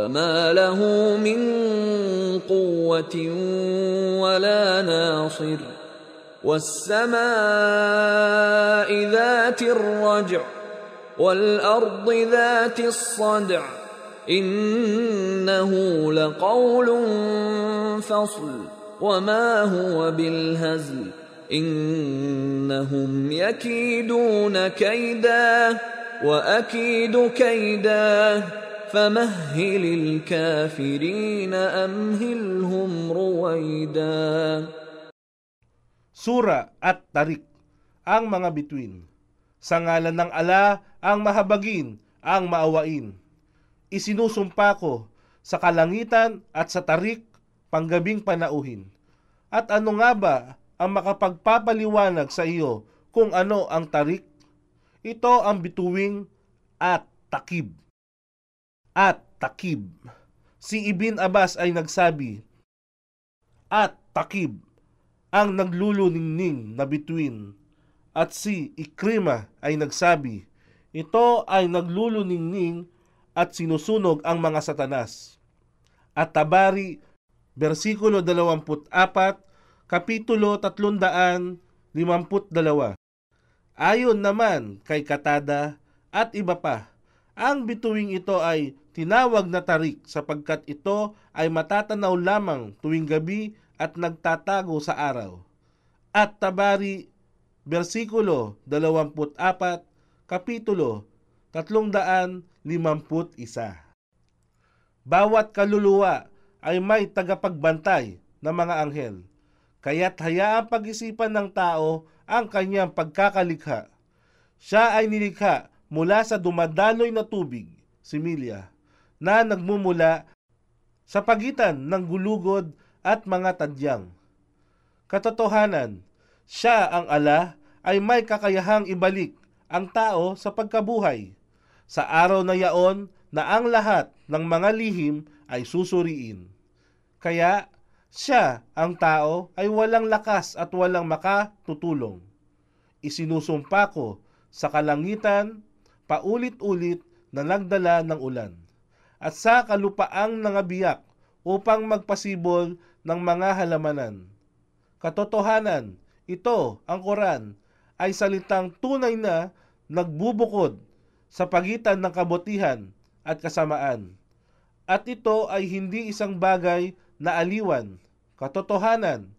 فما له من قوة ولا ناصر والسماء ذات الرجع والأرض ذات الصدع إنه لقول فصل وما هو بالهزل إنهم يكيدون كيدا وأكيد كيدا فمهل الكافرين أمهلهم رويدا Sura at Tarik, ang mga bituin. Sa ngalan ng ala, ang mahabagin, ang maawain. Isinusumpa ko sa kalangitan at sa tarik, panggabing panauhin. At ano nga ba ang makapagpapaliwanag sa iyo kung ano ang tarik? Ito ang bituing at takib. At takib. Si Ibn Abbas ay nagsabi, At takib ang nagluluningning na bituin. At si Ikrima ay nagsabi, Ito ay nagluluningning at sinusunog ang mga satanas. At Tabari, versikulo 24, kapitulo 352. Ayon naman kay Katada at iba pa, ang bituing ito ay tinawag na tarik sapagkat ito ay matatanaw lamang tuwing gabi at nagtatago sa araw. At Tabari, versikulo 24, kapitulo 351. Bawat kaluluwa ay may tagapagbantay ng mga anghel, kaya't hayaang pag-isipan ng tao ang kanyang pagkakalikha. Siya ay nilikha mula sa dumadaloy na tubig, similya, na nagmumula sa pagitan ng gulugod at mga tadyang. Katotohanan, siya ang ala ay may kakayahang ibalik ang tao sa pagkabuhay. Sa araw na yaon na ang lahat ng mga lihim ay susuriin. Kaya siya, ang tao, ay walang lakas at walang makatutulong. Isinusumpa ko sa kalangitan, paulit-ulit na nagdala ng ulan, at sa kalupaang nangabiyak upang magpasibol ng mga halamanan. Katotohanan, ito, ang Quran, ay salitang tunay na nagbubukod sa pagitan ng kabutihan at kasamaan. At ito ay hindi isang bagay na aliwan. Katotohanan,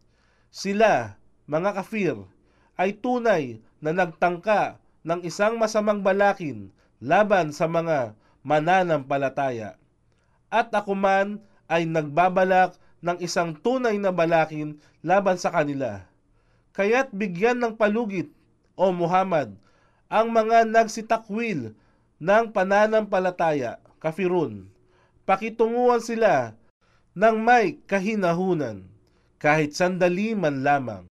sila, mga kafir, ay tunay na nagtangka ng isang masamang balakin laban sa mga mananampalataya. At ako man ay nagbabalak ng isang tunay na balakin laban sa kanila. Kaya't bigyan ng palugit, O Muhammad, ang mga nagsitakwil ng pananampalataya, kafirun. Pakitunguan sila ng may kahinahunan, kahit sandali man lamang.